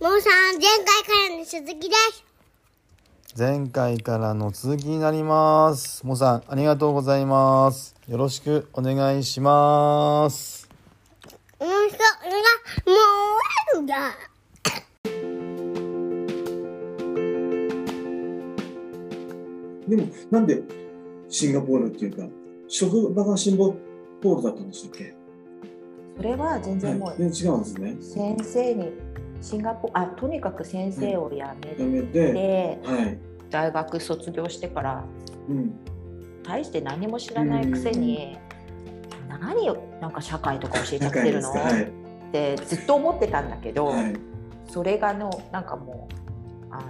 もうさん、前回からの続きです。前回からの続きになります。もさん、ありがとうございます。よろしくお願いします。もう一つが、もう終わるんだ。でも、なんでシンガポールっていうか、職場がシンガポールだったんでしたっけ？それは全然もうはい、全然違うんですね。先生にシンガポあとにかく先生を辞めて、て、はい。大学卒業してからうん。大して何も知らないくせに、何をなんか社会とか教えちゃってるの、はい。ってずっと思ってたんだけど、はい。それがのなんかもうあの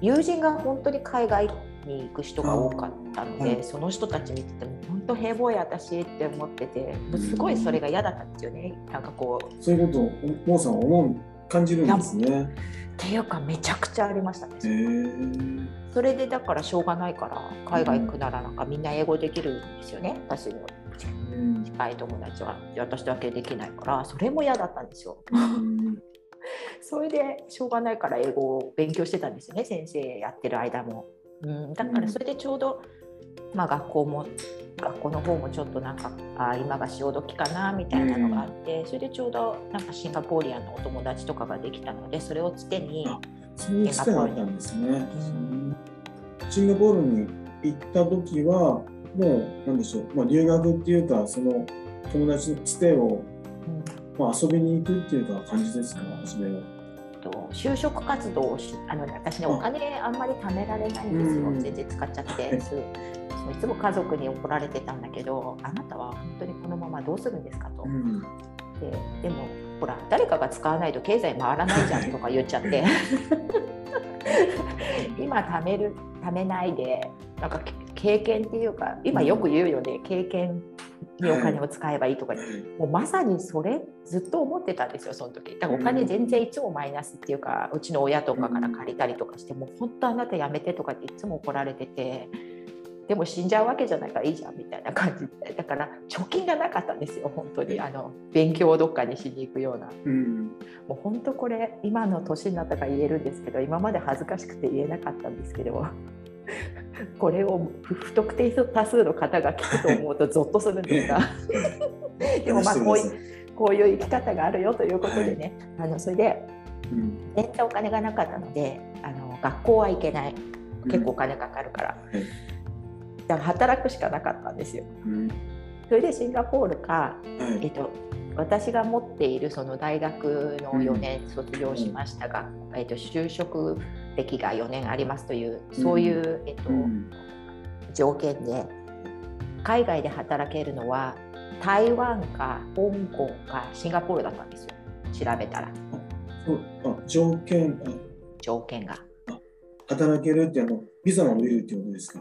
友人が本当に海外に行く人が多かったので、はい。その人たち見てても本当平凡や私って思っててもうすごいそれが嫌だったんですよね。なんかこうそういうことを、モーさんは思う、感じるんですね。っていうかめちゃくちゃありましたね。へえ。それでだからしょうがないから海外行くならなんかみんな英語できるんですよね私のうん。近い友達はで私だけできないからそれも嫌だったんですようん それでしょうがないから英語を勉強してたんですよね先生やってる間も、うん、だからそれでちょうど、まあ、学校も学校の方もちょっとなんかあー今が潮時かなみたいなのがあって、それでちょうどなんかシンガポーリアンのお友達とかができたのでそれをつてにあそういう機会があったんですね。ん。シンガポールに行った時は、もう、なんでしょう、まあ、留学っていうか、その友達のつてを、うん。まあ、遊びに行くっていうか感じですか、初めは。と就職活動をしあの私ねうんお金あんまり貯められないんですよ、うん。全然使っちゃって、いつも家族に怒られてたんだけどあなたは本当にこのままどうするんですかと、うん。ででもほら誰かが使わないと経済回らないじゃんとか言っちゃって。今貯める貯めないでなんかけ経験っていうか今よく言うよね、経験にお金を使えばいいとか、もうまさにそれずっと思ってたんですよその時。だからお金全然いつもマイナスっていうかうちの親とかから借りたりとかしてもう本当あなたやめてとかっていつも怒られててでも死んじゃうわけじゃないからいいじゃんみたいな感じでだから貯金がなかったんですよ本当に。あの勉強をどっかにしに行くような。うん。もう本当これ今の年になったから言えるんですけど今まで恥ずかしくて言えなかったんですけど これを不不特定多数の方が聞くと思うとゾッとするんですが。でもまあこういうこういう生き方があるよということでね、あのそれでうん。全然お金がなかったのであの学校は行けない。結構お金かかるから、はい。だから働くしかなかったんですよ。うん。それでシンガポールかはい。えっと、私が持っているその大学の4年卒業しましたが、えっと、就職歴が4年ありますというそういう、えっとうん。条件で海外で働けるのは台湾か香港かシンガポールだったんですよ。調べたら。条件あ、条件が。働けるってあの、ビザが下りるってことですか？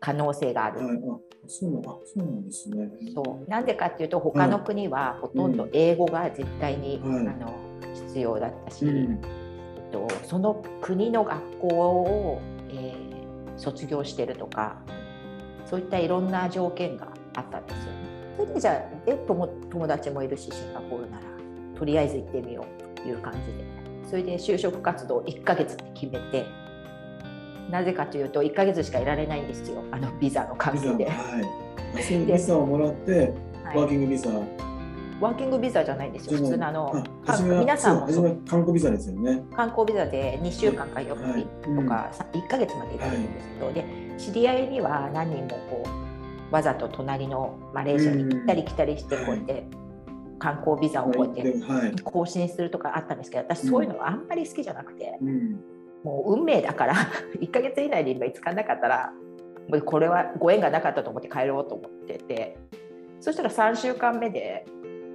可能性がある。はい。あ、そうなの、あ、そうなんですね。そうなんでかっていうと他の国はほとんど英語が絶対に、はいあの必要だったし、うん。えっと、その国の学校を、えー卒業してるとかそういったいろんな条件があったんですよね。それでじゃあで友友達もいるしシンガポールならとりあえず行ってみようという感じでそれで就職活動1ヶ月って決めてなぜかというと1ヶ月しかいられないんですよあのビザの関係で。はい。あそういうビザをもらって、はいワーキングビザ。ワーキングビザじゃないんですよ普通のあの皆さんも観光ビザですよね。観光ビザで2週間か4はい日とかさ1ヶ月までいられるんですけど、で知り合いには何人もこうわざと隣のマレーシアに行ったり来たりしてうんこうやって観光ビザをこうやって。更新するとかあったんですけど私そういうのはあんまり好きじゃなくて、うん。もう運命だから 1ヶ月以内に見つからなかったらもうこれはご縁がなかったと思って帰ろうと思っててそしたら3週間目で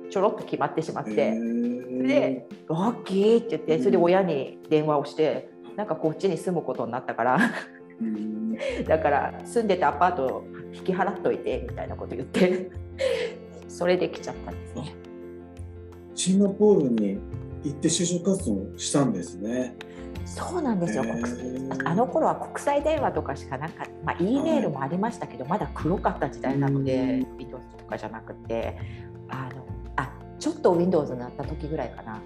ちょろっと決まってしまって。へそーれで「ラッキー!」って言ってそれで親に電話をしてなんかこっちに住むことになったからうん だから住んでたアパートを引き払っといてみたいなこと言ってそれで来ちゃったんですね。シンガポールに行って就職活動したんですね。そうなんですよ、へー。国あの頃は国際電話とかしかなかった、まあ、E メールもありましたけど、まだ黒かった時代なので、Windows とかじゃなくてあのあちょっと Windows になった時ぐらいかな。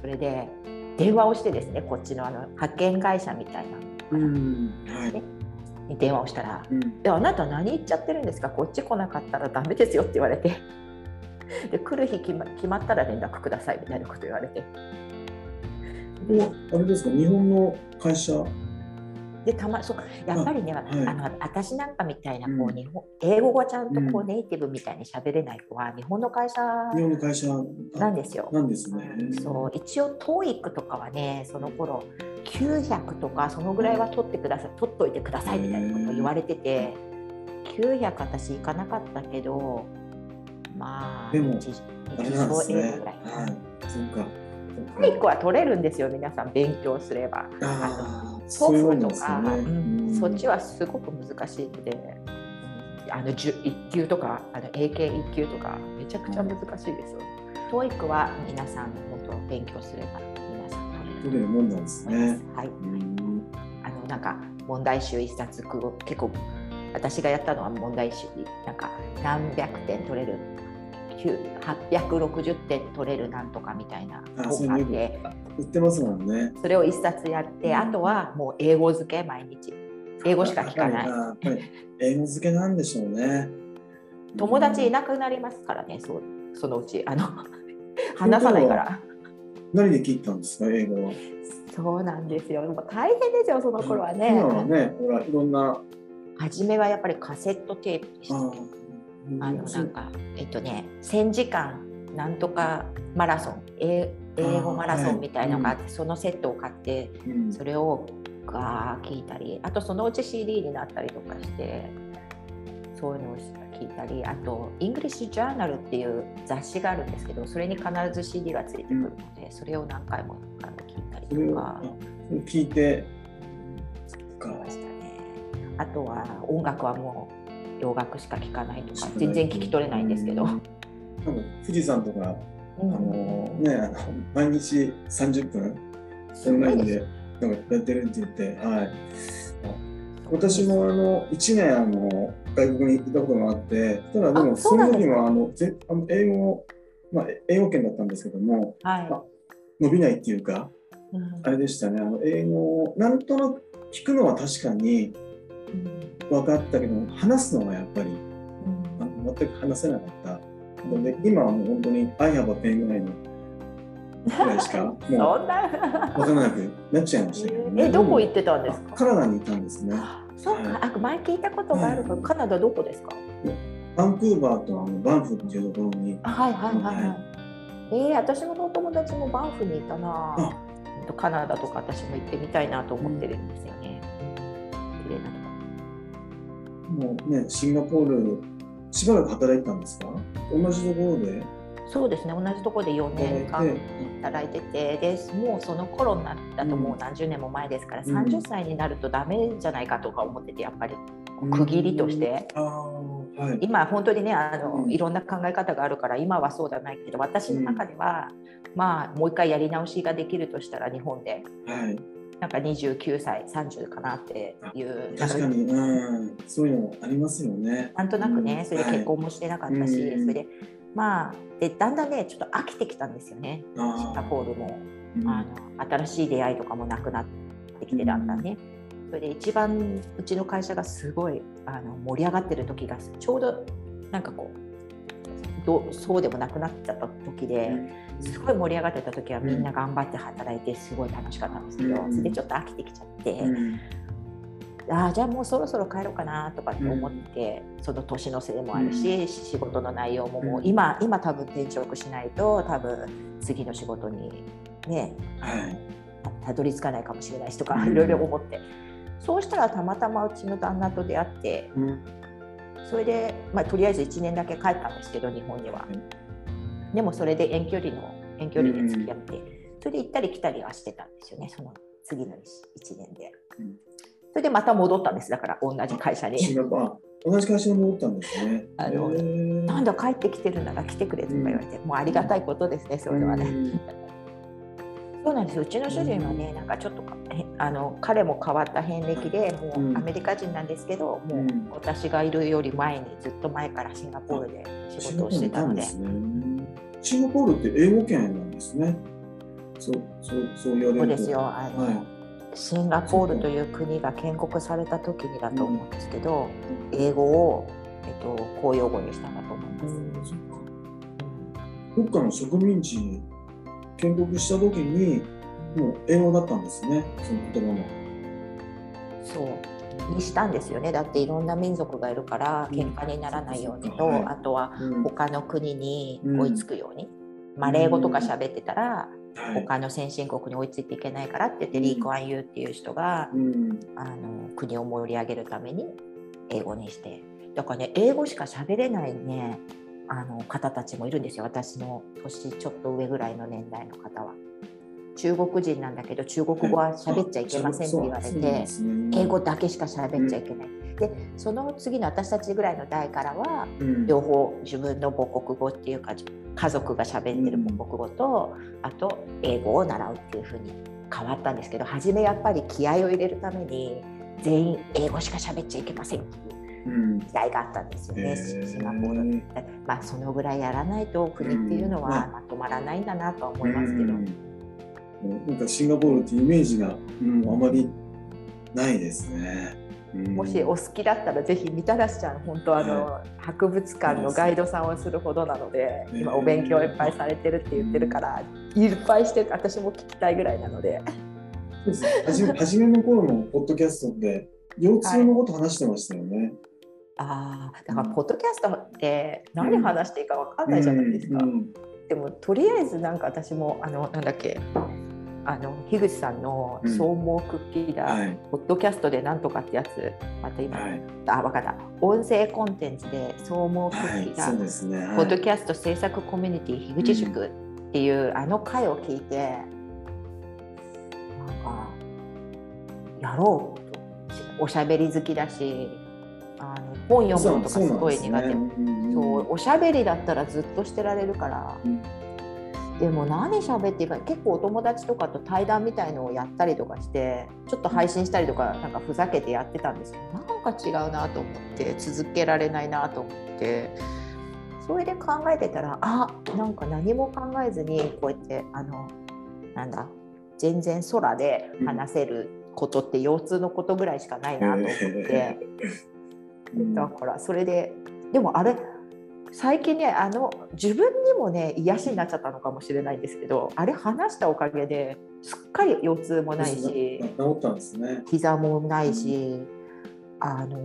それで電話をしてですねこっちのあの派遣会社みたいなうん。はい。に電話をしたらうん。であなた何言っちゃってるんですか？こっち来なかったらダメですよって言われて。で来る日決ま決まったら連絡くださいみたいなこと言われてこれはあれですか、日本の会社？でたまそうやっぱりね、はいあの私なんかみたいなこう、うん日本英語がちゃんとこううんネイティブみたいに喋れない子は日本の会社日本の会社？なんですよ。なんですね。そう一応 TOEIC とかはねその頃900とかそのぐらいは取ってください取っといてくださいみたいなことを言われてて900私行かなかったけどまあでも日あれなんですね。日常英語ぐらい。はい。そうか。TOEIC は取れるんですよ皆さん勉強すれば。ああ、トとか、ね。うんそっちは。はすごく難しいので、あのじゅ一級とかあの AK 一級とかめちゃくちゃ難しいですよ。TOEIC は皆さん本当勉強すれば皆さん取取れるもんなんですね。はい。うん。あのなんか問題集一冊結構私がやったのは問題集なんか何百点取れる。9 860点取れるなんとかみたいなあ本があって売ってますもんね。それを一冊やってあとはもう英語漬け毎日英語しか聞かない英語付けなんでしょうね。友達いな。なくなりますからね、そうそのうちあの 話さないから。何で聞いたんですか、英語は？そうなんですよ。でも大変ですよ、その頃はね。今はね、ほら、いろんな。初めはやっぱりカセットテープでした。ああのなんかえっとね、1000時間なんとかマラソン、英英語マラソンみたいのがあって、そのセットを買って、うん。それをガー聞いたり、あとそのうち CD になったりとかして、そういうのを聞いたり、あと、イングリッシュ・ジャーナルっていう雑誌があるんですけど、それに必ず CD がついてくるので、それを何回も聞いたりとか。聞いて。かましたね。あとは音楽はもう洋楽しか聴かないとか全然聞き取れないんですけど、うんなんか富士山とか、あうん。のね、あの毎日30分オンラインでなんかやってるって言って、はい。私もあの1年あの外国に行ったことがあって、ただでもあその時はあのぜあの英語、まあ、英語圏だったんですけども、は伸びないっていうか、い、うん。あれでしたね、あの英語をなんとなく聞くのは確かに分かったけど、話すのがやっぱりあの全く話せなかった。ので、今はもう本当に I have a pen ぐらいのぐらいしか もう分からなくなっちゃいましたけどね。えどこ行ってたんですか？あカナダにいたんですね。そうか、あ前聞いたことがあるから、はい。カナダどこですか？バンクーバーとあのバンフっていうところに、あはいはいはいはい、はえー、私のお友達もバンフにいたな。あ。カナダとか私も行ってみたいなと思ってるんですよね、綺麗なもうね、シンガポール、しばらく働いてたんですか？同じところで？そうですね。同じところで4年間働いてててでもうその頃になったともう何十年も前ですから、うん。30歳になるとダメじゃないかとか思っててやっぱり区切りとして。はい。今本当にねあの、うん。いろんな考え方があるから今はそうじゃないけど私の中では、まあもう一回やり直しができるとしたら日本で。はい。なんか29歳30かなっていう確かに、うん、そういうのありますよね。なんとなくね、うん。それで結婚もしてなかったし、はいそれでまあでだんだんねちょっと飽きてきたんですよね。シンガあポールも、ーあの新しい出会いとかもなくなってきてだんだん。ね、それで一番うちの会社がすごいあの盛り上がってる時がちょうどなんかこうどうそうでもなくなっちゃった時で、すごい盛り上がってた時はみんな頑張って働いてすごい楽しかったんですけど、うん。それでちょっと飽きてきちゃって、うん。ああじゃあもうそろそろ帰ろうかなとかって思って、その年のせいもあるし、仕事の内容ももううん。今今多分転職しないと多分次の仕事にねはい。たたどり着かないかもしれないしとかうん。いろいろ思って、そうしたらたまたまうちの旦那と出会ってうん。それで、まあ、とりあえず1年だけ帰ったんですけど日本には。でもそれで遠距離の遠距離で付き合って、それで行ったり来たりはしてたんですよねその次の1年で。うん。それでまた戻ったんですだから同じ会社に。同じ会社に戻ったんですね。あのへーなんだ帰ってきてるなら来てくれとか言われて、もうありがたいことですねそういうのはね。うん。そうなんですよ。うちの主人はねなんかちょっとあの彼も変わった遍歴でもうん。うアメリカ人なんですけど、もううん。私がいるより前にずっと前からシンガポールで仕事をしてたのでシンガポールって英語圏なんですね。そうそうそう言われると。そうですよ。あの、はい。シンガポールという国が建国された時にだと思うんですけど、英語を、えっと、公用語にしたんだと思います。どっかの植民地に建国した時にもう英語だったんですね。その言葉も。そうにしたんですよね。だっていろんな民族がいるから喧嘩にならないようにと、はい。あとはうん。他の国に追いつくように、マレー語とか喋ってたら、はい。他の先進国に追いついていけないからって言って、リー・クアンユーっていう人がうん。あの国を盛り上げるために英語にして。だからね英語しか喋れないねあの方たちもいるんですよ。私の年ちょっと上ぐらいの年代の方は。中国人なんだけど中国語は喋っちゃいけませんって言われて英語だけしか喋っちゃいけない。でその次の私たちぐらいの代からはうん。両方自分の母国語っていうか家族が喋ってる母国語と、あと英語を習うっていう風に変わったんですけど初めやっぱり気合を入れるために全員英語しか喋っちゃいけませんっていううん時代があったんですよね、シンガポー。ル。まあそのぐらいやらないと国っていうのうん。はまとまらないんだなとは思いますけど。うんなんかシンガポールってイメージが、うん、あまりないですね。うん。もしお好きだったらぜひみたらしちゃん本当あの、は博物館のガイドさんをするほどなのでへー。今お勉強いっぱいされてるって言ってるからいっぱいしてる私も聞きたいぐらいなので。そうです。はじめ 初めの頃のポッドキャストで腰痛のこと話してましたよね。ああだからポッドキャストって何話していいか分かんないじゃないですか、うん。でもとりあえずなんか私もあのなんだっけあの樋口さんの「総合クッキーだ、はい。ポッドキャストでなんとか」ってやつまた今、はい。あ分かった。音声コンテンツで「総合クッはいキーだ。はい。ポッドキャスト制作コミュニティ樋口塾っていうあの回を聞いて、なんかやろうと。おしゃべり好きだしあの本読むのとかすごい苦手。そう,、そうおしゃべりだったらずっとしてられるから、うんでも何しゃべっていいか結構お友達とかと対談みたいのをやったりとかしてちょっと配信したりとかなんかふざけてやってたんですけどなんか違うなと思って続けられないなと思って。それで考えてたらあなんか何も考えずにこうやってあのなんだ全然空で話せることって腰痛のことぐらいしかないなと思って。うん。だからそれででもあれ最近ねあの自分にもね癒しになっちゃったのかもしれないんですけどあれ話したおかげですっかり腰痛もないし治ったんですね。膝もないしあの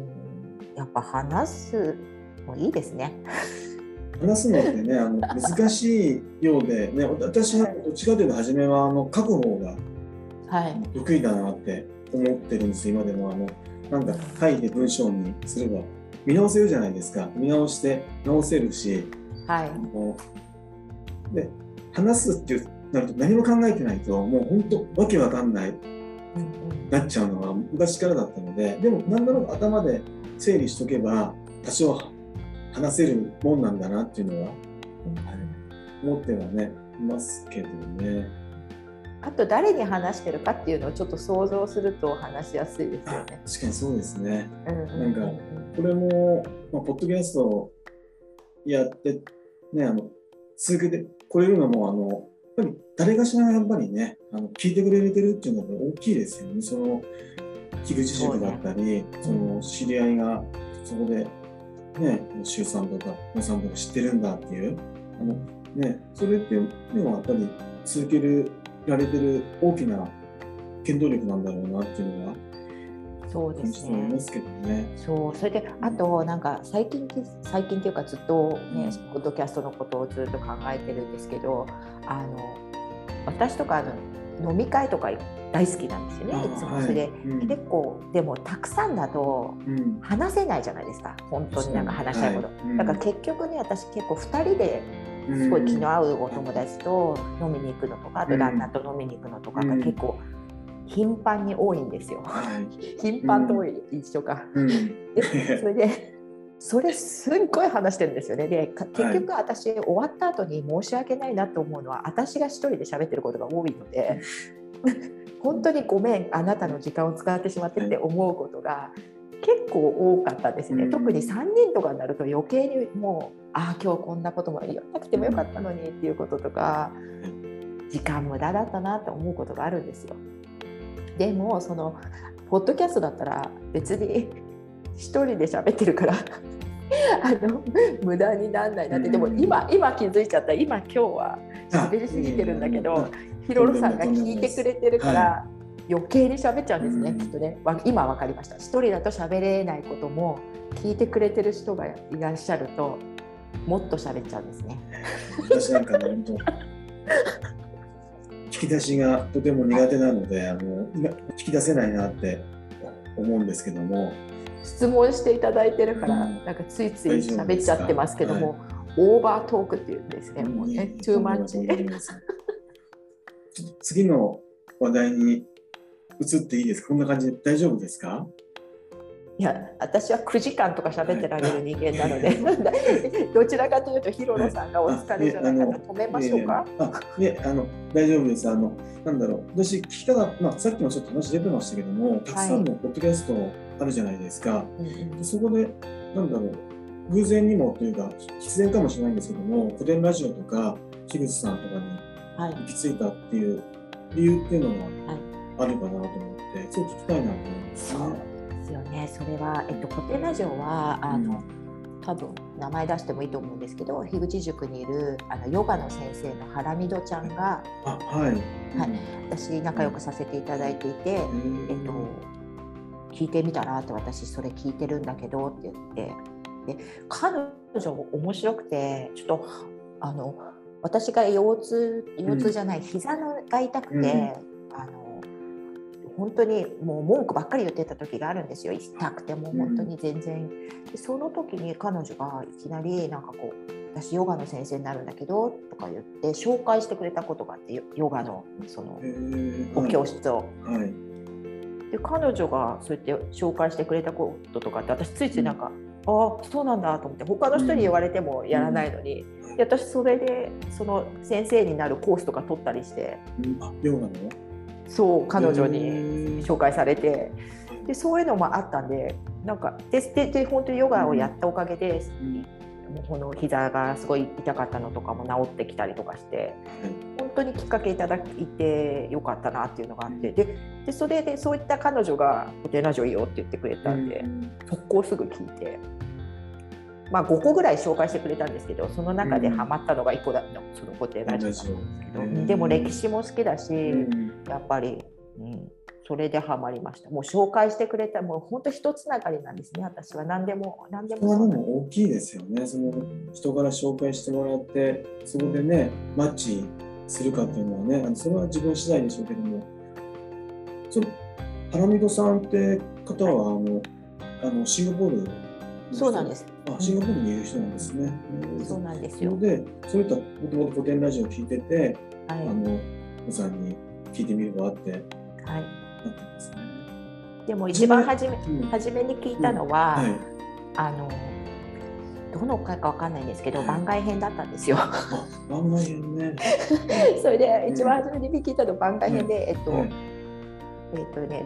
やっぱ話すもいいですね。話すのってね、あの難しいようで、ね、私はどっちかというと初めはあの書く方がはい、得意だなって思ってるんです今でもあのなんか書いて文章にすれば見直せるじゃないですか。見直して直せるし。はい。で話すってなると何も考えてないともう本当わけわかんない。うんうん。なっちゃうのは昔からだったので。でも何だろう頭で整理しとけば多少話せるもんなんだなっていうのは思ってはねいますけどね。あと誰に話してるかっていうのをちょっと想像すると話しやすいですよあね。確かにそうですね。なんかこれも、まあ、ポッドキャストをやって、ね、あの続けてこれるのもあのやっぱり誰かしらがやっぱりねあの聞いてくれてるっていうのが大きいですよね。その樋口塾だったりそ,、の知り合いがそこで、ね、周さんとか野さんとか知ってるんだっていうあの、ね、それっていうのはやっぱり続けられてる大きな原動力なんだろうなっていうのはそうですね。すけどね。そうそれであとなんか最近き最近っていうかずっとね、うんポッドキャストのことをずっと考えてるんですけどあの私とかあの飲み会とか大好きなんですよねあいつも。はいそれでうん結構でもたくさんだとうん話せないじゃないですか本当になんか話したいこと。はいだから結局ね私結構2人ですごい気の合うお友達と飲みに行くのとかあと旦那と飲みに行くのとかがうん。結構頻繁に多いんですよ。はい。頻繁と多い一緒か。うん。でそれでそれすっごい話してるんですよね。でか結局私終わった後に申し訳ないなと思うのは私が一人で喋ってることが多いので本当にごめんあなたの時間を使ってしまってって思うことが結構多かったんですね。うん。特に3人とかになると余計にもうああ今日こんなことも言わなくてもよかったのにっていうこととか時間無駄だったなと思うことがあるんですよ。でもそのポッドキャストだったら別に一人で喋ってるから あの無駄にならないなって。でも今今気づいちゃった。今今日は喋りすぎてるんだけどヒロロさんが聞いてくれてるから余計に喋っちゃうんですね、うんきっとねわ今分かりました一人だと喋れないことも聞いてくれてる人がいらっしゃるともっと喋っちゃうんですね。私なんかね、本当。引き出しがとても苦手なので、あの、今引き出せないなって思うんですけども。質問していただいてるから、うんなんかついつい喋っちゃってますけども、オーバートークっていうんですね、もうね、トゥーマッチ。次の話題に移っていいですか？こんな感じで大丈夫ですか？いや、私は9時間とか喋ってられる人間なので、どちらかというと、ヒロロさんがお疲れじゃないかな、止めましょうか？あ、いえ、あの、大丈夫です。あの、なんだろう。私、聞きたかまあ、さっきもちょっと話出てましたけども、たくさんのポッドキャストあるじゃないですか。うんうんでそこで、なんだろう。偶然にもというか、必然かもしれないんですけども、古典ラジオとか、樋口さんとかにはい行き着いたっていう理由っていうのは？いがあるかなと思って、そう聞きたいなと思いますそうね。ですよね。それは、えっと、古典ラジオは、あの、多分名前出してもいいと思うんですけど、樋口塾にいるあのヨガの先生のハラミドちゃんがあ、はい。はい。私仲良くさせていただいていて、えっと、聞いてみたらって私それ聞いてるんだけどって言って。で彼女面白くてちょっとあの私が腰痛腰痛じゃない、膝のが痛くて、本当にもう文句ばっかり言ってた時があるんですよ。痛くてもう本当に全然、でその時に彼女がいきなりなんかこう私ヨガの先生になるんだけどとか言って紹介してくれたことがあってヨヨガのそのお教室を。はい。で彼女がそうやって紹介してくれたこととかって私ついついなんか、ああそうなんだと思って他の人に言われてもやらないのに、うん。で私それでその先生になるコースとか取ったりして。うん。あ、ヨガの？そう彼女へにー。紹介されて。でそういうのもあったんでなんかででで本当にヨガをやったおかげで、うん。この膝がすごい痛かったのとかも治ってきたりとかして本当にきっかけいただいてよかったなっていうのがあってででそれでそういった彼女が「古典ラジオいいよ」って言ってくれたんで、速攻すぐ聞いて、まあ、5個ぐらい紹介してくれたんですけどその中でハマったのが1個だったの。その古典ラジオだったんですけど、うんでも歴史も好きだし、うん。やっぱり、うん、それでハマりました。もう紹介してくれたもう本当一つながりなんですね私は。何でも何でもでも大きいですよね。その人から紹介してもらって、そこでね、マッチするかっていうのはね、それは自分次第でしょうけども、そのハラミドさんって方は、あの、あのシンガポールそうなんです。あ、シンガポールにいる人なんですね。そうなんですよ。で、そういったもともと古典ラジオを聞いてて、はいあの、おさんに聞いてみればってはい。なってますね。でも一番初めうん初めに聞いたのは、はい。あのどの回かわかんないんですけど、はい番外編だったんですよ。あ、番外編ね。それで一番初めに聞いたの番外編で、えっと、はいえっとね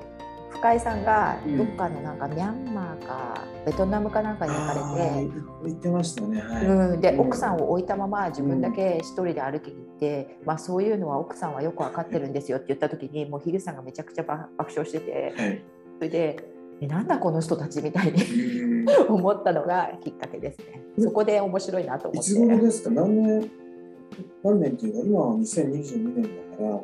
深井さんがうんどっかのなんかミャンマーかベトナムかなんかに行かれて。あー言ってましたね。はい。うん、でうん奥さんを置いたまま自分だけ一人で歩きに行って、まあ、そういうのは奥さんはよく分かってるんですよって言った時にもう樋口さんがめちゃくちゃ爆爆笑しててはい。それで「えなんだこの人たち」みたいにうん 思ったのがきっかけですね。そこで面白いなと思って。いつ頃ですか？何年何年っていうか今は2022年だからうん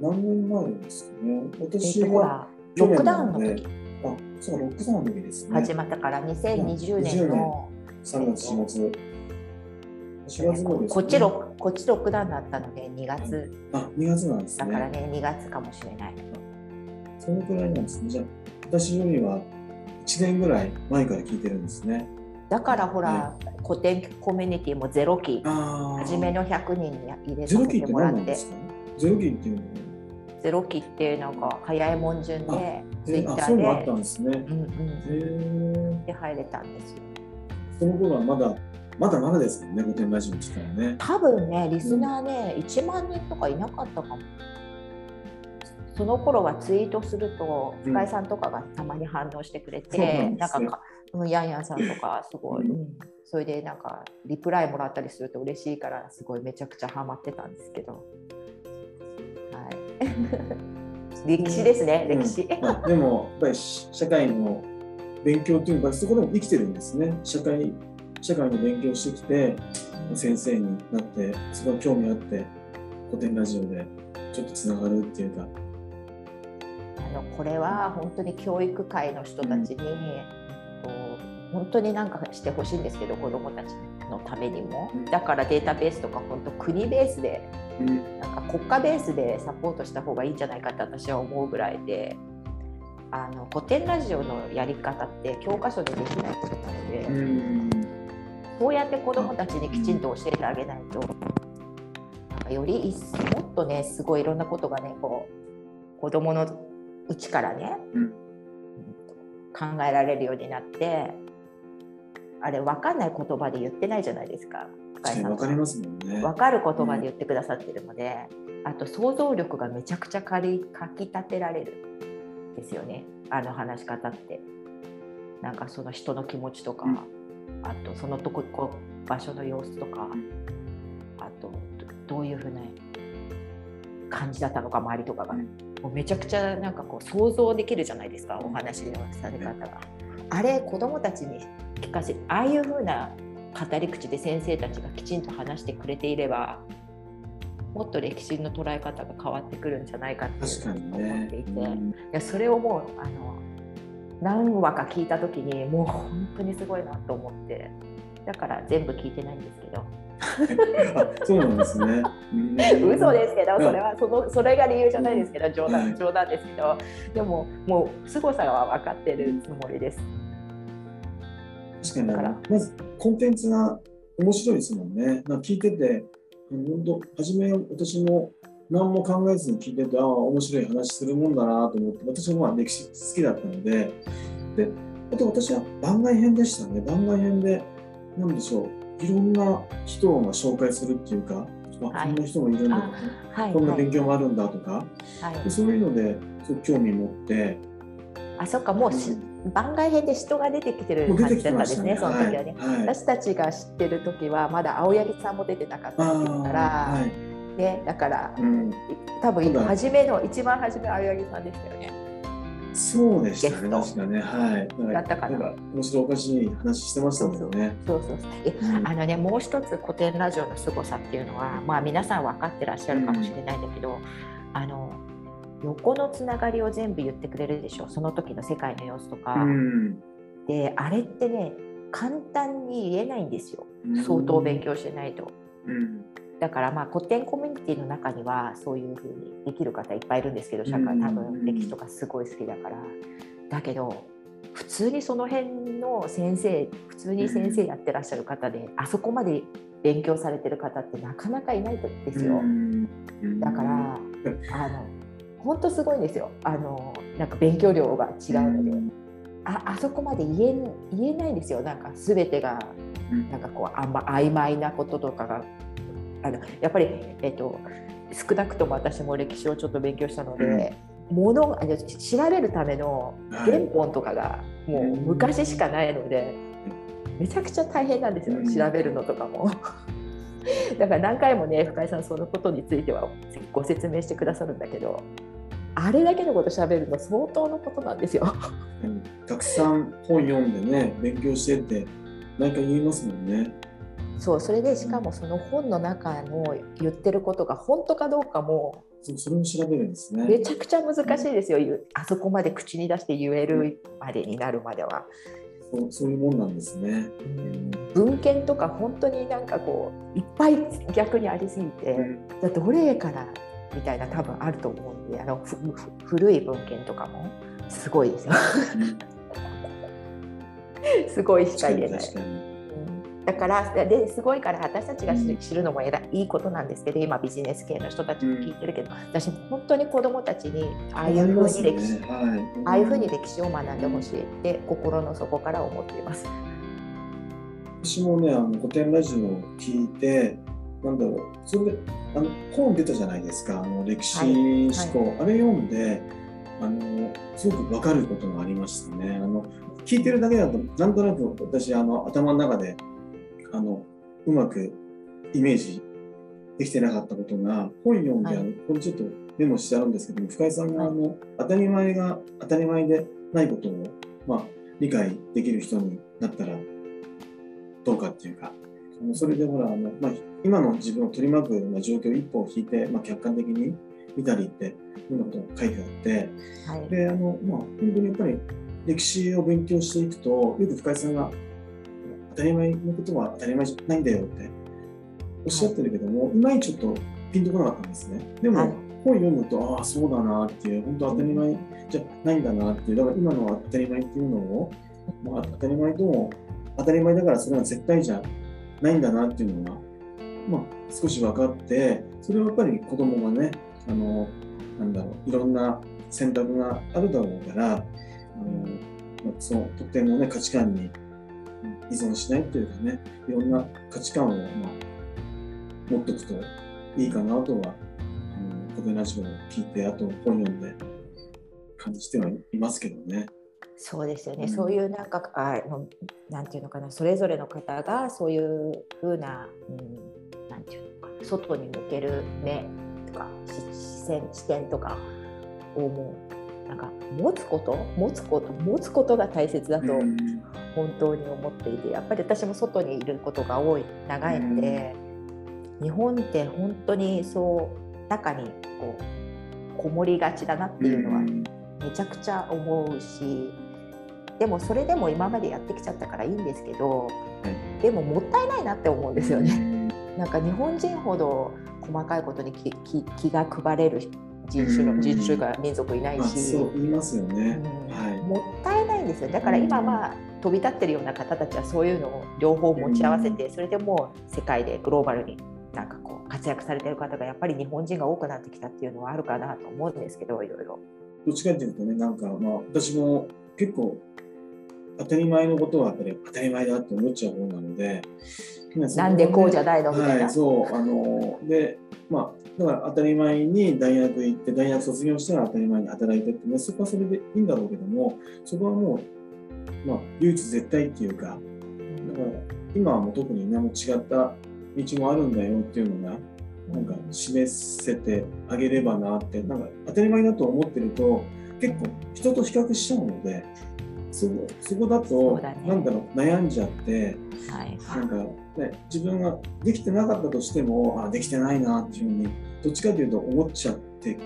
何年前ですかね。私はらロックダウンの時。あそうロックダウンの時ですね。始まったから2020年の3月4月。4月頃です、ね、こっちロこっちロックダウンだったので2月。あ2月なんですだからねね2月かもしれない。そのくらいなんですね。じゃあ私よりは1年ぐらい前から聞いてるんですね。だからほら古典コミュニティもゼロ期。初めの100人に入れさせゼロ期って。てもらって何なんですかゼロ期っていうのはゼロ期ってなんか早いもん順でツイえッタあそういうのあっーたんですね。で、うんうん、へえで入れたんですよ。その頃はまだまだまだですもんね、御殿ラジオ自体はね。多分ねリスナーね1万人とかいなかったかも。その頃はツイートするとうん。深井さんとかがたまに反応してくれて、そうなんなんかかうんヤンヤンさんとか すごい、うん。うんそれでなんかリプライもらったりすると嬉しいからすごいめちゃくちゃハマってたんですけど、はい、歴史ですね歴史、うん。まあ、でもやっぱりし社会の勉強っていうのがそこでも生きてるんですね。社会社会の勉強してきて先生になってすごい興味あって古典ラジオでちょっとつながるっていうか。あのこれは本当に教育界の人たちに、こう本当になんかしてほしいんですけど子どもたちのためにも。うん。だからデータベースとか本当国ベースでうんなんか国家ベースでサポートした方がいいんじゃないかって私は思うぐらいであの古典ラジオのやり方って教科書でできないことなので、うん。こうやって子どもたちにきちんと教えてあげないとなんかよりもっとねすごいいろんなことがねこう子どものうちからね、うん。考えられるようになってあれ分かんない言葉で言ってないじゃないですか深井さん分か。りますもんね。分かる言葉で言ってくださってるので、あと想像力がめちゃくちゃかりかきたてられるですよね。あの話し方って。なんかその人の気持ちとか、うん。あとそのとここ場所の様子とか、あとどどういうふうな感じだったのか周りとかが、うん。もうめちゃくちゃなんかこう想像できるじゃないですかお話のされ方が。あれ子供たちに聞かせああいうふうな語り口で先生たちがきちんと話してくれていればもっと歴史の捉え方が変わってくるんじゃないかって思ね。っていて、いうん。やそれをもうあの何話か聞いた時にもう本当にすごいなと思ってだから全部聞いてないんですけど。あそうなんですね。うん。嘘ですけどうん。それはそのそれが理由じゃないですけど冗はい。談冗談ですけど。でももう凄さは分かってるつもりです。確かに。まずコンテンツが面白いですもんね。なんか聞いてて、本当初め私も何も考えずに聞いてて、ああ、面白い話するもんだなと思って、私もまあ歴史好きだったので、で、あと私は番外編でしたね。番外編で、なんでしょう、いろんな人が紹介するっていうか、あはい。こんな人もいるんだとか、はい、こんなはい勉強もあるんだとか、はい。でそういうので興味持って、あそっかもうし、番外編で人が出てきてる感じ。だったんですね、その時はね。はいはい私たちが知ってる時はまだ青柳さんも出てなかったから、はいね、だからうん、多分初めの一番初め青柳さんでしたよね。そうでしたね、確かね。はい。だったかななんか面白おかしい話してましたもんね。そうそうそうえうんあのねもう一つ古典ラジオの凄さっていうのはまあ皆さん分かってらっしゃるかもしれないんだけど、あの横のつながりを全部言ってくれるでしょその時の世界の様子とか、うんであれってね簡単に言えないんですよ相当勉。強してないと。うん。だからまあ古典コミュニティの中にはそういうふうにできる方いっぱいいるんですけど社会うん多分歴史とかすごい好きだから。だけど普通にその辺の先生普通に先生やってらっしゃる方であそこまで勉強されてる方ってなかなかいないですよ。うんだからあの本当すごいんですよ。あのなんか勉強量が違うので。ああそこまで言えん言えないんですよ。なんか全てがうん。なんかこうあんま曖昧なこととかが。あのやっぱり、えっと少なくとも私も歴史をちょっと勉強したので、もの調べるためのはい。原本とかがもう昔しかないので、めちゃくちゃ大変なんですよ、うん。調べるのとかも。だから何回もね深井さんそのことについてはご説明してくださるんだけどあれだけのこと喋るの相当のことなんですよ。うんたくさん本読んでね、勉強してって、何か言いますもんね。そうそれでしかもその本の中の言ってることが本当かどうかもそそれも調べるんですね。めちゃくちゃ難しいですよ、言うあそこまで口に出して言えるまでになるまでは。そうそういうもんなんですね。文献とか本当になんかこういっぱい逆にありすぎて、うんじゃあどれからみたいな多分あると思うんであの古い文献とかもすごいですよ。すごいしか確か言えない。だからですごいから私たちが知るのもえらいいことなんですけど今ビジネス系の人たちも聞いてるけど、私本当に子どもたちにああいうふうに歴史、はい、ああいうふうに歴史を学んでほしいって心の底から思っています。私もね、あの古典ラジオを聞いて、なんだろうそれであの本出たじゃないですかあの歴史思考、はい。あれ読んであのすごく分かることがありましたね。あの聞いてるだけだとなんとなく私あの頭の中であのうまくイメージできてなかったことが本読んで、はい。あのこれちょっとメモしてあるんですけども深井さんがあの、当たり前が当たり前でないことを、まあ、理解できる人になったらどうかっていうかそれでほらあの、まあ、今の自分を取り巻くまあ状況を一歩を引いて、まあ、客観的に見たりっていうようなことが書いてあってはい。であの、まあ、本当にやっぱり歴史を勉強していくとよく深井さんが当たり前のことは当たり前じゃないんだよっておっしゃってるけども、い、まいちちょっとピンとこなかったんですね。でも、はい。本読むとああそうだなっていう本当当たり前じゃないんだなっていうだから今の当たり前っていうのを、まあ、当たり前とも当たり前だからそれは絶対じゃないんだなっていうのが、まあ、少し分かってそれはやっぱり子供がねあのなんだろういろんな選択があるだろうからあの、まあ、そのとてもね価値観に依存しないっていうかねいろんな価値観を、まあ、持っておくといいかなとはあの古典ラジオを聞いてあと本読んで感じてはいますけどね。そうですよね、うん。そういうなんかあのなんていうのかな。それぞれの方がそういうふうな、うん、なんていうのかな。外に向ける目とかし視線視点とかをもうなんか持つこと持つこと持つことが大切だとうん。本当に思っていてやっぱり私も外にいることが多い長いので、日本って本当にそう中にこうこもりがちだなっていうのはめちゃくちゃ思うしでもそれでも今までやってきちゃったからいいんですけど、はでももったいないなって思うんですよね。なんか日本人ほど細かいことに気気気が配れる人種うんの人種が民族いないまあ、し、そう言いますよね。うんはい。もったいないんですよだから今まあ飛び立ってるような方たちはそういうのを両方持ち合わせてそれでもう世界でグローバルになんかこう活躍されてる方がやっぱり日本人が多くなってきたっていうのはあるかなと思うんですけどいろいろ。どっちかっていうとね、なんかまあ私も結構当たり前のことはやっぱり当たり前だって思っちゃう方なので、なんでこうじゃないの？みたいな。はい、そう、あの、で、まあ、だから当たり前に大学行って、大学卒業したら当たり前に働いてってね、そこはそれでいいんだろうけども、そこはもう、まあ、唯一絶対っていうか、だから今はもう特にね、もう違った道もあるんだよっていうのが、なんか示せてあげればなって、なんか当たり前だと思ってると、結構人と比較しちゃうので、そこそこだそとうだね。なんだろう悩んじゃってはいなんか、ね、自分ができてなかったとしてもあできてないなっていうふうにどっちかというと思っちゃって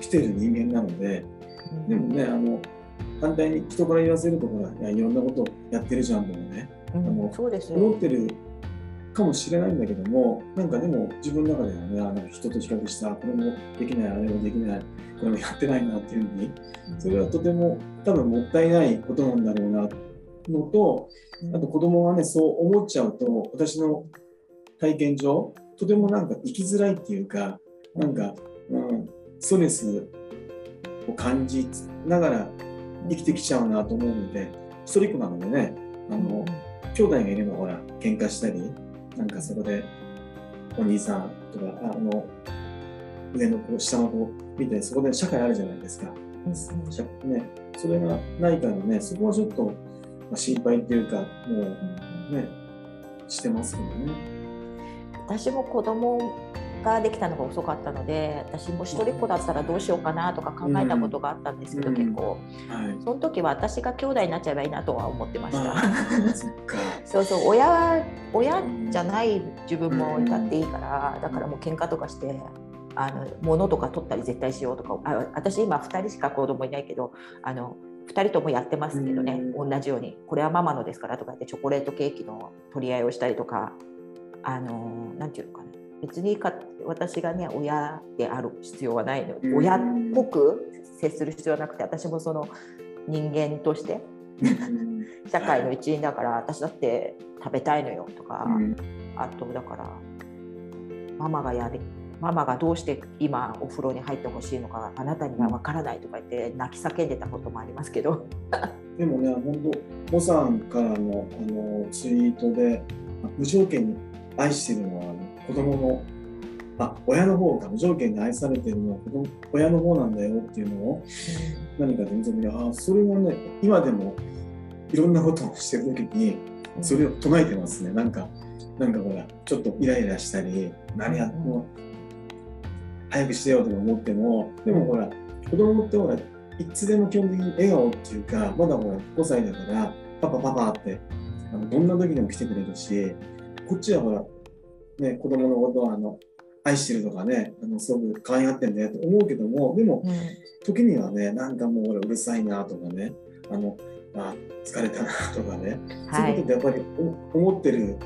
きてる人間なのででもねあの反対に人から言わせるとほらいやいろんなことやってるじゃんとかねうんあのそうですよ。思ってるかもしれないんだけどもなんかでも自分の中ではねあの人と比較したこれもできないあれもできないこれもやってないなっていうふうにそれはとても多分もったいないことなんだろうなのとあと子供がねそう思っちゃうと私の体験上とてもなんか生きづらいっていうかなんか、うん、ストレスを感じながら生きてきちゃうなと思うので一人っ子なのでねあの兄弟がいればほら喧嘩したりなんかそこでお兄さんとかあの上の子下の子見てそこで社会あるじゃないですか。社ね、それがないからねそこはちょっと、まあ、心配っていうかもうねしてますけどね。私も子供ができたのが遅かったので私も一人っ子だったらどうしようかなとか考えたことがあったんですけど、うん結構はい。その時は私が兄弟になっちゃえばいいなとは思ってました。そうそう親親じゃない自分もいたっていいからだからもう喧嘩とかしてあの物とか取ったり絶対しようとかあ私今2人しか子供いないけどあの2人ともやってますけどね、同じようにこれはママのですからとか言ってチョコレートケーキの取り合いをしたりとかあのなんていうのかな。別にか私がね親である必要はないので、うん。親っぽく接する必要はなくて私もその人間としてうん。社会の一員だから私だって食べたいのよとか、うん。あとだからママがやれママがどうして今お風呂に入ってほしいのかあなたには分からないとか言って泣き叫んでたこともありますけど。でもね本当モさんからのあのツイートで無条件に愛してるのは子供のあ親の方が無条件に愛されてるのは子供親の方なんだよっていうのを何かで認めてあそれはね今でもいろんなことをしてる時にそれを唱えてますね。なんかなんかほらちょっとイライラしたり何やっても早くしてよとか思ってもでもほら子供ってほらいつでも基本的に笑顔っていうかまだほら5歳だからパパパパってあのどんな時でも来てくれるしこっちはほらね子供のことはあの愛してるとかねあのすごく可愛がってんだよと思うけどもでも時にはねなんかもう俺うるさいなとかねあのあ疲れたなとかね、はい、そういうことってやっぱり思ってる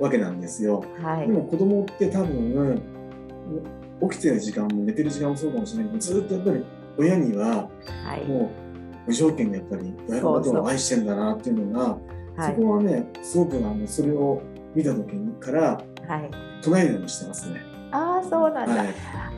わけなんですよ。はい、でも子供って多分起きてる時間も寝てる時間もそうかもしれないけどずっとやっぱり親にはもう無条件でやっぱり親のことを愛してんだなっていうのがそこはねすごくあのそれを見た時から唱えるようにしてますね。ああそうなんだ、はい、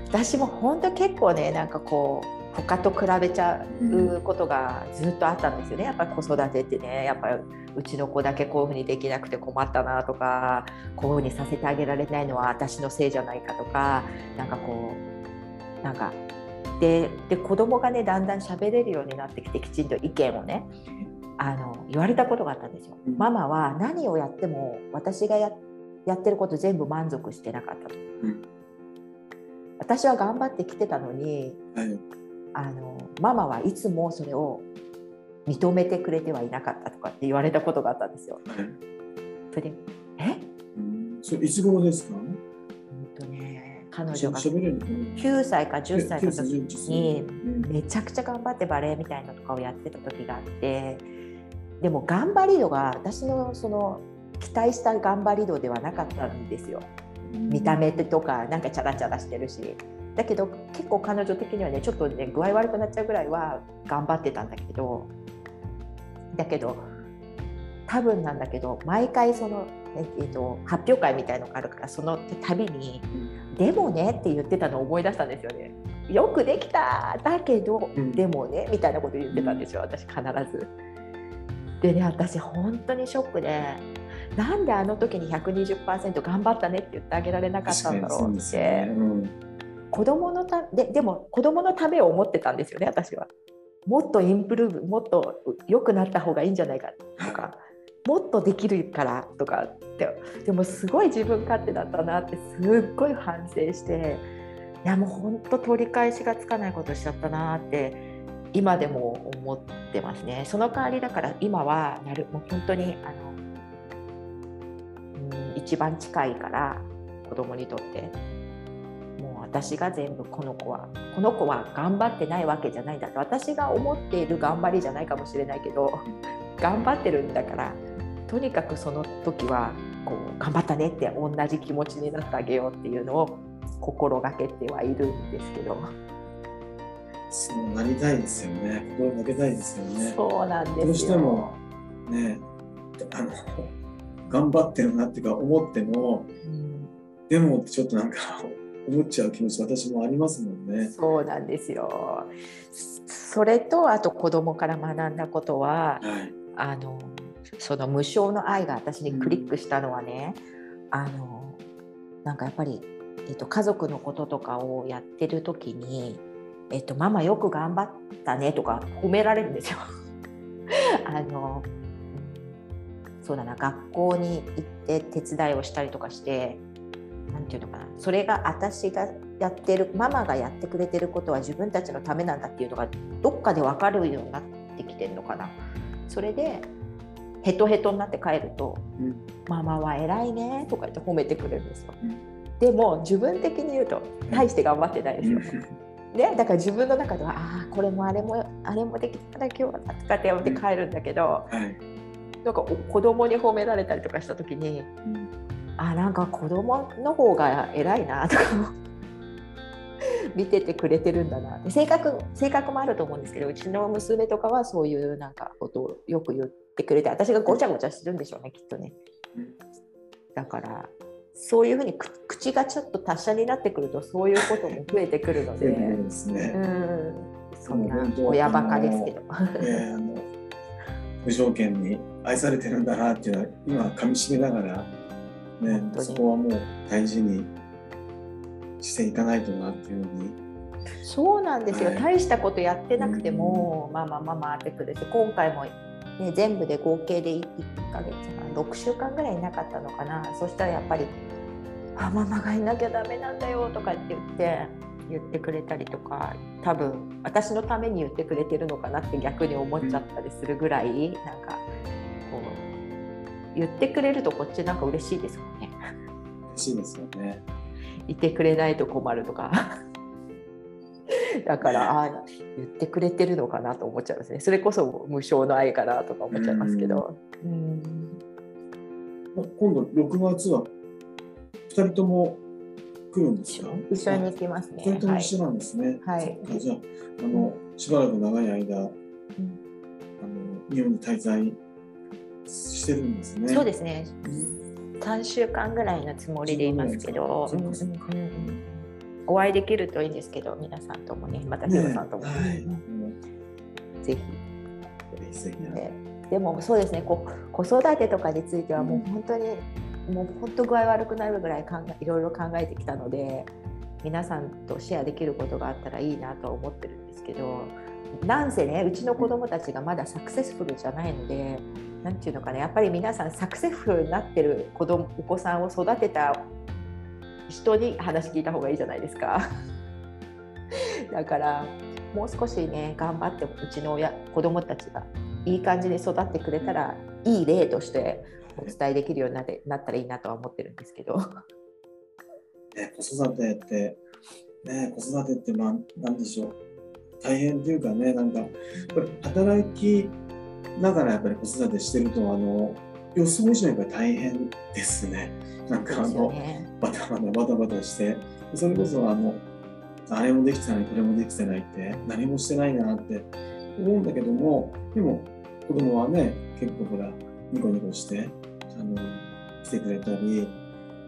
私も本当結構ねなんかこう他と比べちゃうことがずっとあったんですよね。やっぱり子育てってね。やっぱりうちの子だけこういうふうにできなくて困ったなとかこういうふうにさせてあげられないのは私のせいじゃないかとかなんかこうなんかでで子供がねだんだん喋れるようになってきてきちんと意見をねあの言われたことがあったんですよ。ママは何をやっても私がややってること全部満足してなかったと。私は頑張ってきてたのに、はいあのママはいつもそれを認めてくれてはいなかったとかって言われたことがあったんですよ。それでえ？それいつ頃ですか？とね彼女が9歳か10歳の時にめちゃくちゃ頑張ってバレエみたいなとかをやってた時があってでも頑張り度が私のその期待した頑張り度ではなかったんですよ。見た目とかなんかチャラチャラしてるしだけど結構彼女的にはねちょっとね具合悪くなっちゃうぐらいは頑張ってたんだけどだけど多分なんだけど毎回その、えーと、発表会みたいのがあるからその度に「でもね」って言ってたのを思い出したんですよね。よくできただけど、うん、でもねみたいなこと言ってたんですよ私必ず。でね私本当にショックでなんであの時に120%頑張ったねって言ってあげられなかったんだろうって。子供のたででも子供のためを思ってたんですよね私は。もっとインプルーブもっと良くなった方がいいんじゃないかとかもっとできるからとかってでもすごい自分勝手だったなってすっごい反省していやもう本当取り返しがつかないことしちゃったなって今でも思ってますね。その代わりだから今はなるもう本当にあの、うん、一番近いから子供にとって私が全部この子はこの子は頑張ってないわけじゃないんだと私が思っている頑張りじゃないかもしれないけど 頑張ってるんだからとにかくその時はこう頑張ったねって同じ気持ちになってあげようっていうのを心がけてはいるんですけど。そうなりたいですよね。心がけたいですよね。そうなんですどうしてもね、あの頑張ってるなっていうか思っても、うん、でもちょっとなんか思っちゃう気持ち私もありますもんね。そうなんですよ。それとあと子供から学んだことは、はい、あのその無償の愛が私にクリックしたのはね、うん、あのなんかやっぱり、えっと、家族のこととかをやってる時に、えっと、ママよく頑張ったねとか褒められるんですよ。あのそうだな学校に行って手伝いをしたりとかして何て言うのかな。それが私がやってるママがやってくれてることは自分たちのためなんだっていうのがどっかで分かるようになってきてるのかな。それでヘトヘトになって帰ると「うん、ママは偉いね」とか言って褒めてくれるんですよ。うん、でも自分的に言うと大して頑張ってないですよ。ね、だから自分の中ではああこれもあれもあれもできたら今日はとかってやめて帰るんだけど、はい、なんか子供に褒められたりとかした時に、うん、あなんか子供の方が偉いなとか。見ててくれてるんだな。って性格性格もあると思うんですけどうちの娘とかはそういうなんかことをよく言ってくれて私がごちゃごちゃしてるんでしょうねきっとね。だからそういうふうに口がちょっと達者になってくるとそういうことも増えてくるので、ですね、うん。そんな親バカですけど。無条件に愛されてるんだなっていうのは今かみしめながらねそこはもう大事にしていかないとなっていうふうに。そうなんですよ、はい。大したことやってなくても、まあまあまあまあってくるし今回も、ね、全部で合計で1ヶ月半6週間ぐらいいなかったのかな。そしたらやっぱり「あママがいなきゃダメなんだよ」とかって言って言ってくれたりとか多分私のために言ってくれてるのかなって逆に思っちゃったりするぐらい、なんかこう言ってくれるとこっちなんか嬉しいですもんね。嬉しいですよね。いてくれないと困るとか。だからあ言ってくれてるのかなと思っちゃいますね。それこそ無償の愛かなとか思っちゃいますけど。うん。今度6月は2人とも来るんですか？一緒に行きますね。2人とも一緒なんですね。はい。じゃああのしばらく長い間、あの日本に滞在してるんですね。そうですね。3週間ぐらいのつもりでいますけど、そううん。うんうんお会いできるといいんですけど皆さんともねまたヒロさんとも、ねはい。ぜひ。う素敵な。ででもそうですね。こ子育てとかについてはもう本当に、もう本当具合悪くなるぐらい考えいろいろ考えてきたので皆さんとシェアできることがあったらいいなとは思ってるんですけどなんせねうちの子供たちがまだサクセスフルじゃないのでなんていうのかなやっぱり皆さんサクセスフルになってる子供お子さんを育てた人に話聞いた方がいいじゃないですか。だからもう少しね頑張ってうちの親子供たちがいい感じに育ってくれたらいい例としてお伝えできるようになってなったらいいなとは思ってるんですけど。ね、子育てって、ね、子育てって、まあ、なんでしょう。大変っていうかね、なんか、やっぱり働きながらやっぱり子育てしてると、あの、予想以上にやっぱり大変ですね。なんかあの、ね。バタバタバタバタして、それこそあの、あれもできてない、これもできてないって、何もしてないなって思うんだけども、でも子供はね、結構ほら、ニコニコして、あの、来てくれたり、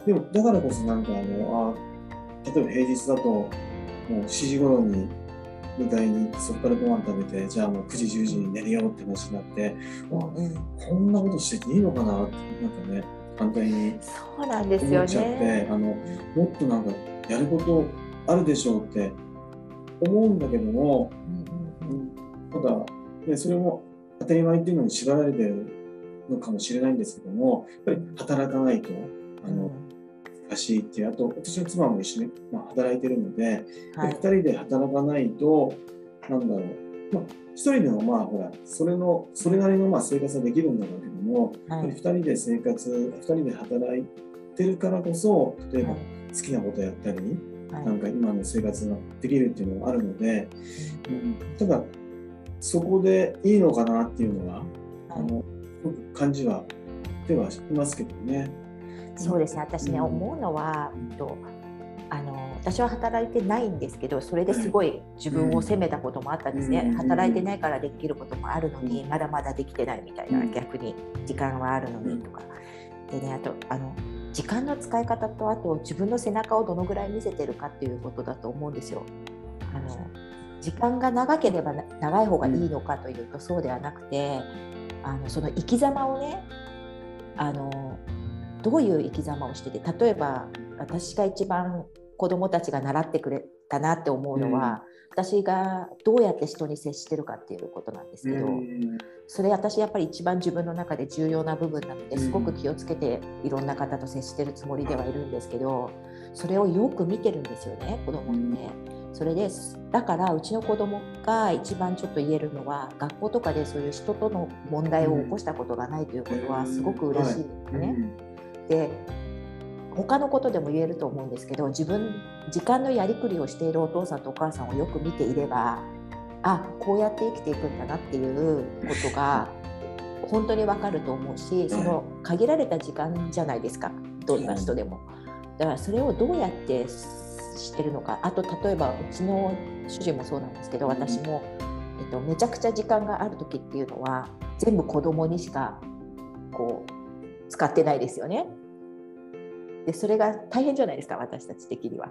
でもだからこそなんかあの、あ例えば平日だと、もう7時頃に迎えに行って、そこからご飯食べて、じゃあもう9時、10時に寝るよって話になって、あうんこんなことしてていいのかな？って、なんかね、反対にそうなんですよ思っちゃって、ね。あのもっとなんかやることあるでしょうって思うんだけども、ただ、ね、それも当たり前っていうのに縛られてるのかもしれないんですけども、やっぱり働かないとあの難しいっていう、あと私の妻も一緒に、まあ、働いてるので、はい。2人で働かないと、なんだろう、まあ、1人でもまあほら、それのそれなりのまあ生活はできるんだろうけども、はい。2人で生活、2人で働いてるからこそ、例えばはい。好きなことやったり、はい。なんか今の生活ができるっていうのがあるので、ただ、そこでいいのかなっていうのは、あのすごく感じはではしますけどね。そうですね。私ね、うん。思うのは、えっとあの私は働いてないんですけどそれですごい自分を責めたこともあったんですね、うん。働いてないからできることもあるのに、まだまだできてないみたいな、うん。逆に時間はあるのにとか、でねあとあの時間の使い方とあと自分の背中をどのぐらい見せてるかっていうことだと思うんですよ。あの時間が長ければな長い方がいいのかというとそうではなくてあのその生き様をねあのどういう生き様をしてて例えば私が一番子どもたちが習ってくれたなって思うのは、私がどうやって人に接してるかっていうことなんですけど、うん。それ私やっぱり一番自分の中で重要な部分なのですごく気をつけていろんな方と接してるつもりではいるんですけどそれをよく見てるんですよね子供って。それです。だからうちの子供が一番ちょっと言えるのは学校とかでそういう人との問題を起こしたことがないということはすごく嬉しいですね。で他のことでも言えると思うんですけど自分時間のやりくりをしているお父さんとお母さんをよく見ていればあこうやって生きていくんだなっていうことが 本当にわかると思うしその限られた時間じゃないですかどんな人でも。だからそれをどうやってしてるのか。あと例えばうちの主人もそうなんですけど私も、えっと、めちゃくちゃ時間がある時っていうのは全部子供にしかこう使ってないですよね。でそれが大変じゃないですか私たち的には。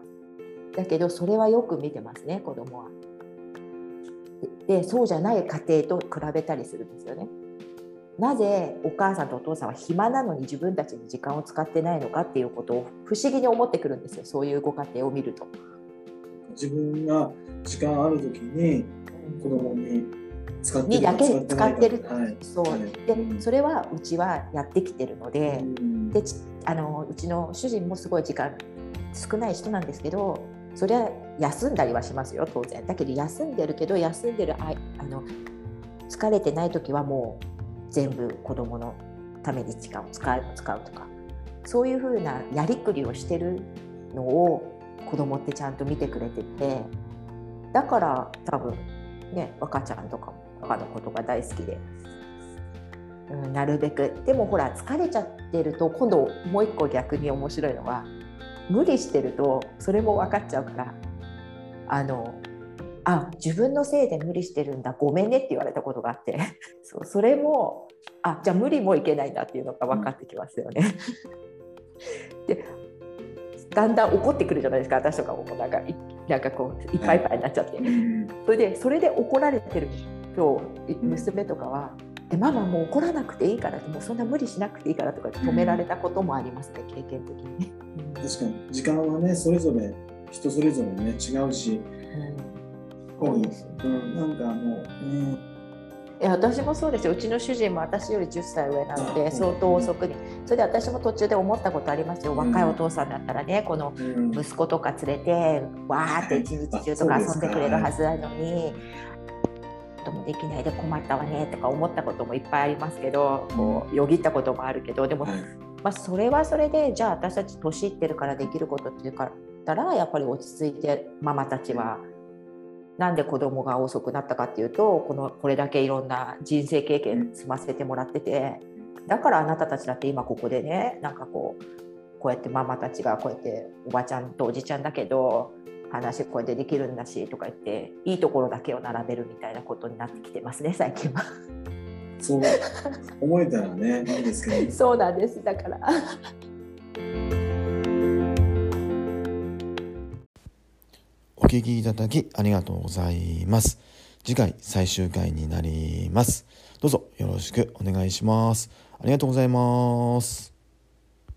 だけどそれはよく見てますね子供は。でそうじゃない家庭と比べたりするんですよね。なぜお母さんとお父さんは暇なのに自分たちに時間を使ってないのかっていうことを不思議に思ってくるんですよそういうご家庭を見ると。自分が時間ある時に子供ににだけ使ってる、はい、そう、はい。でそれはうちはやってきてるので,、うん。でちあのうちの主人もすごい時間少ない人なんですけどそれは休んだりはしますよ当然。だけど休んでるけど休んでるああの疲れてない時はもう全部子供のために時間を使う使うとかそういうふうなやりくりをしてるのを子供ってちゃんと見てくれててだから多分ね若ちゃんとかも若のことが大好きで、うん、なるべく。でもほら疲れちゃってると今度もう一個逆に面白いのは無理してるとそれも分かっちゃうからあのあ自分のせいで無理してるんだごめんねって言われたことがあって。そうそれもあじゃあ無理もいけないんだっていうのが分かってきますよね。でだんだん怒ってくるじゃないですか私とかも。なんかいなんかこういっぱいいっぱいになっちゃって。うん。それでそれで怒られてるとい娘とかは「でママもう怒らなくていいから」もうそんな無理しなくていいからとか止められたこともありますね経験的にね。確かに時間はねそれぞれ人それぞれね違うし、うん。そうですうん、なんかあの、うん、いや私もそうですよ。うちの主人も私より10歳上なのあで相当遅くに。それで私も途中で思ったことありますよ。若いお父さんだったらねこのうん。息子とか連れてわーって一日中とか。遊んでくれるはずなのに。ともできないで困ったわねとか思ったこともいっぱいありますけどこうよぎったこともあるけどでもはい。まあ、それはそれでじゃあ私たち年いってるからできることっていうかららやっぱり落ち着いてママたちはなんで子供が遅くなったかっていうとこのこれだけいろんな人生経験積ませてもらっててだからあなたたちだって今ここでねなんかこうこうやってママたちがこうやっておばちゃんとおじちゃんだけど話こうやってできるんだしとか言っていいところだけを並べるみたいなことになってきてますね最近は。そう思えたらね いいですけどそうなんですだから。お聞きいただきありがとうございます。次回最終回になります。どうぞよろしくお願いします。ありがとうございます。